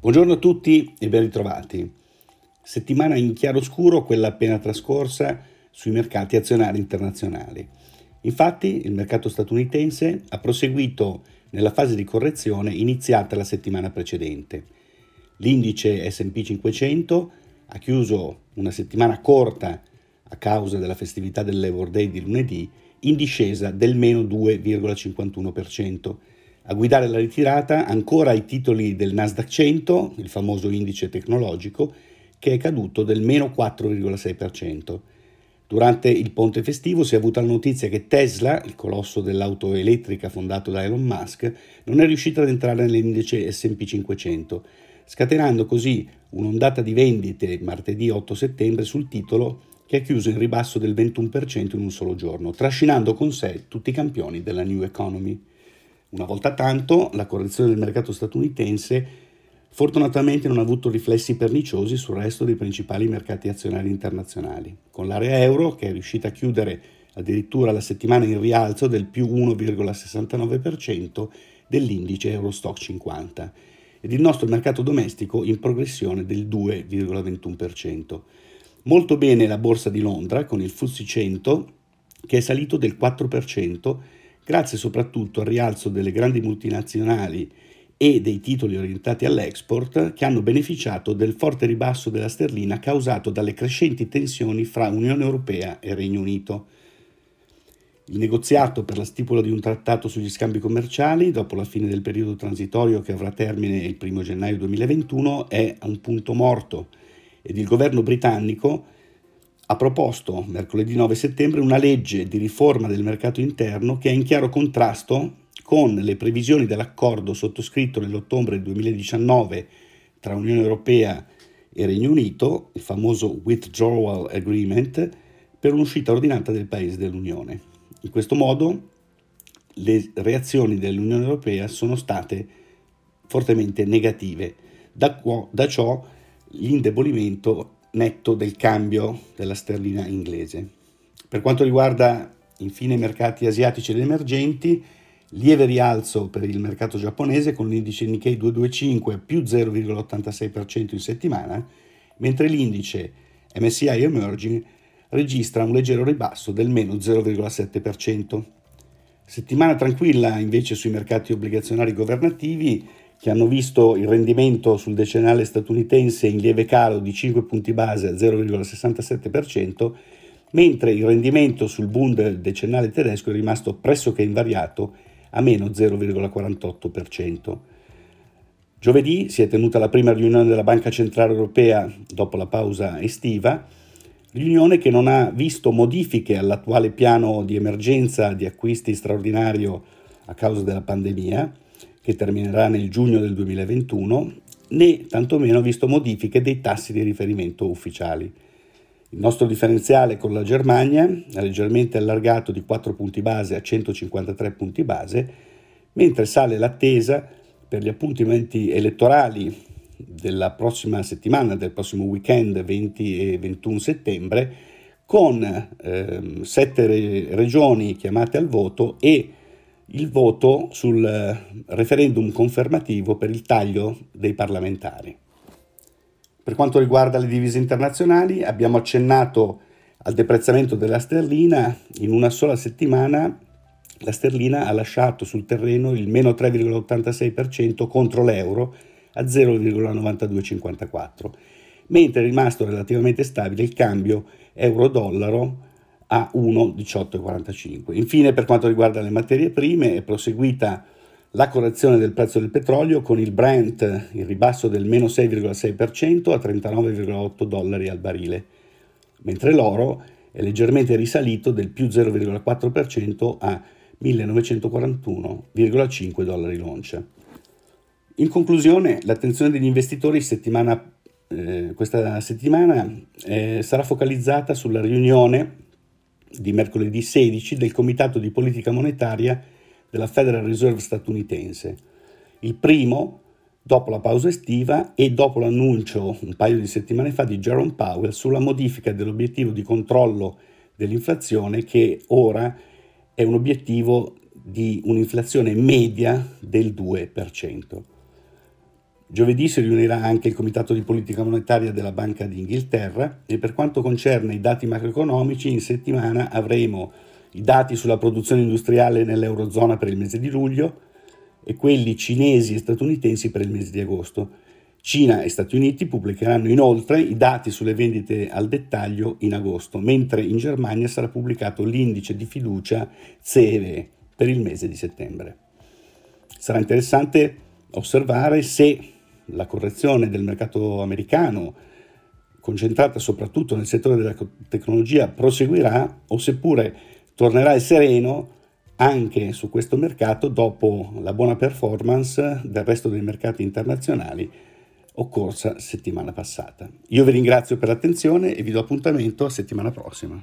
Buongiorno a tutti e ben ritrovati. Settimana in chiaroscuro quella appena trascorsa sui mercati azionari internazionali. Infatti il mercato statunitense ha proseguito nella fase di correzione iniziata la settimana precedente. L'indice SP 500 ha chiuso una settimana corta a causa della festività del Labor Day di lunedì in discesa del meno 2,51%. A guidare la ritirata ancora i titoli del Nasdaq 100, il famoso indice tecnologico, che è caduto del meno 4,6%. Durante il ponte festivo si è avuta la notizia che Tesla, il colosso dell'auto elettrica fondato da Elon Musk, non è riuscito ad entrare nell'indice SP 500, scatenando così un'ondata di vendite martedì 8 settembre sul titolo che ha chiuso in ribasso del 21% in un solo giorno, trascinando con sé tutti i campioni della New Economy. Una volta tanto, la correzione del mercato statunitense fortunatamente non ha avuto riflessi perniciosi sul resto dei principali mercati azionari internazionali, con l'area euro che è riuscita a chiudere addirittura la settimana in rialzo del più 1,69% dell'indice Eurostock 50 ed il nostro mercato domestico in progressione del 2,21%. Molto bene la borsa di Londra con il FTSE 100 che è salito del 4% grazie soprattutto al rialzo delle grandi multinazionali e dei titoli orientati all'export che hanno beneficiato del forte ribasso della sterlina causato dalle crescenti tensioni fra Unione Europea e Regno Unito. Il negoziato per la stipula di un trattato sugli scambi commerciali, dopo la fine del periodo transitorio che avrà termine il 1 gennaio 2021, è a un punto morto ed il governo britannico ha proposto mercoledì 9 settembre una legge di riforma del mercato interno che è in chiaro contrasto con le previsioni dell'accordo sottoscritto nell'ottobre 2019 tra Unione Europea e Regno Unito, il famoso Withdrawal Agreement, per un'uscita ordinata del paese dell'Unione. In questo modo le reazioni dell'Unione Europea sono state fortemente negative. Da, qua, da ciò l'indebolimento netto del cambio della sterlina inglese. Per quanto riguarda infine i mercati asiatici ed emergenti, lieve rialzo per il mercato giapponese con l'indice Nikkei 225 più 0,86% in settimana, mentre l'indice MSCI Emerging registra un leggero ribasso del meno 0,7%. Settimana tranquilla invece sui mercati obbligazionari governativi che hanno visto il rendimento sul decennale statunitense in lieve calo di 5 punti base a 0,67%, mentre il rendimento sul Bund decennale tedesco è rimasto pressoché invariato a meno 0,48%. Giovedì si è tenuta la prima riunione della Banca Centrale Europea dopo la pausa estiva, riunione che non ha visto modifiche all'attuale piano di emergenza di acquisti straordinario a causa della pandemia, che terminerà nel giugno del 2021, né tantomeno visto modifiche dei tassi di riferimento ufficiali. Il nostro differenziale con la Germania è leggermente allargato di 4 punti base a 153 punti base, mentre sale l'attesa per gli appuntamenti elettorali della prossima settimana, del prossimo weekend 20 e 21 settembre, con eh, sette re- regioni chiamate al voto e il voto sul eh, referendum confermativo per il taglio dei parlamentari. Per quanto riguarda le divise internazionali, abbiamo accennato al deprezzamento della sterlina. In una sola settimana la sterlina ha lasciato sul terreno il meno 3,86% contro l'euro a 0,9254, mentre è rimasto relativamente stabile il cambio euro-dollaro a 1,1845. Infine, per quanto riguarda le materie prime, è proseguita la correzione del prezzo del petrolio con il Brent in ribasso del meno 6,6% a 39,8 dollari al barile, mentre l'oro è leggermente risalito del più 0,4% a 1941,5 dollari l'oncia. In conclusione, l'attenzione degli investitori settimana, eh, questa settimana eh, sarà focalizzata sulla riunione di mercoledì 16 del Comitato di Politica Monetaria della Federal Reserve statunitense. Il primo dopo la pausa estiva e dopo l'annuncio un paio di settimane fa di Jerome Powell sulla modifica dell'obiettivo di controllo dell'inflazione che ora è un obiettivo di un'inflazione media del 2%. Giovedì si riunirà anche il Comitato di Politica Monetaria della Banca d'Inghilterra e per quanto concerne i dati macroeconomici in settimana avremo i dati sulla produzione industriale nell'Eurozona per il mese di luglio e quelli cinesi e statunitensi per il mese di agosto. Cina e Stati Uniti pubblicheranno inoltre i dati sulle vendite al dettaglio in agosto, mentre in Germania sarà pubblicato l'indice di fiducia CEVE per il mese di settembre. Sarà interessante osservare se la correzione del mercato americano, concentrata soprattutto nel settore della tecnologia, proseguirà o seppure tornerà il sereno anche su questo mercato dopo la buona performance del resto dei mercati internazionali occorsa settimana passata. Io vi ringrazio per l'attenzione e vi do appuntamento a settimana prossima.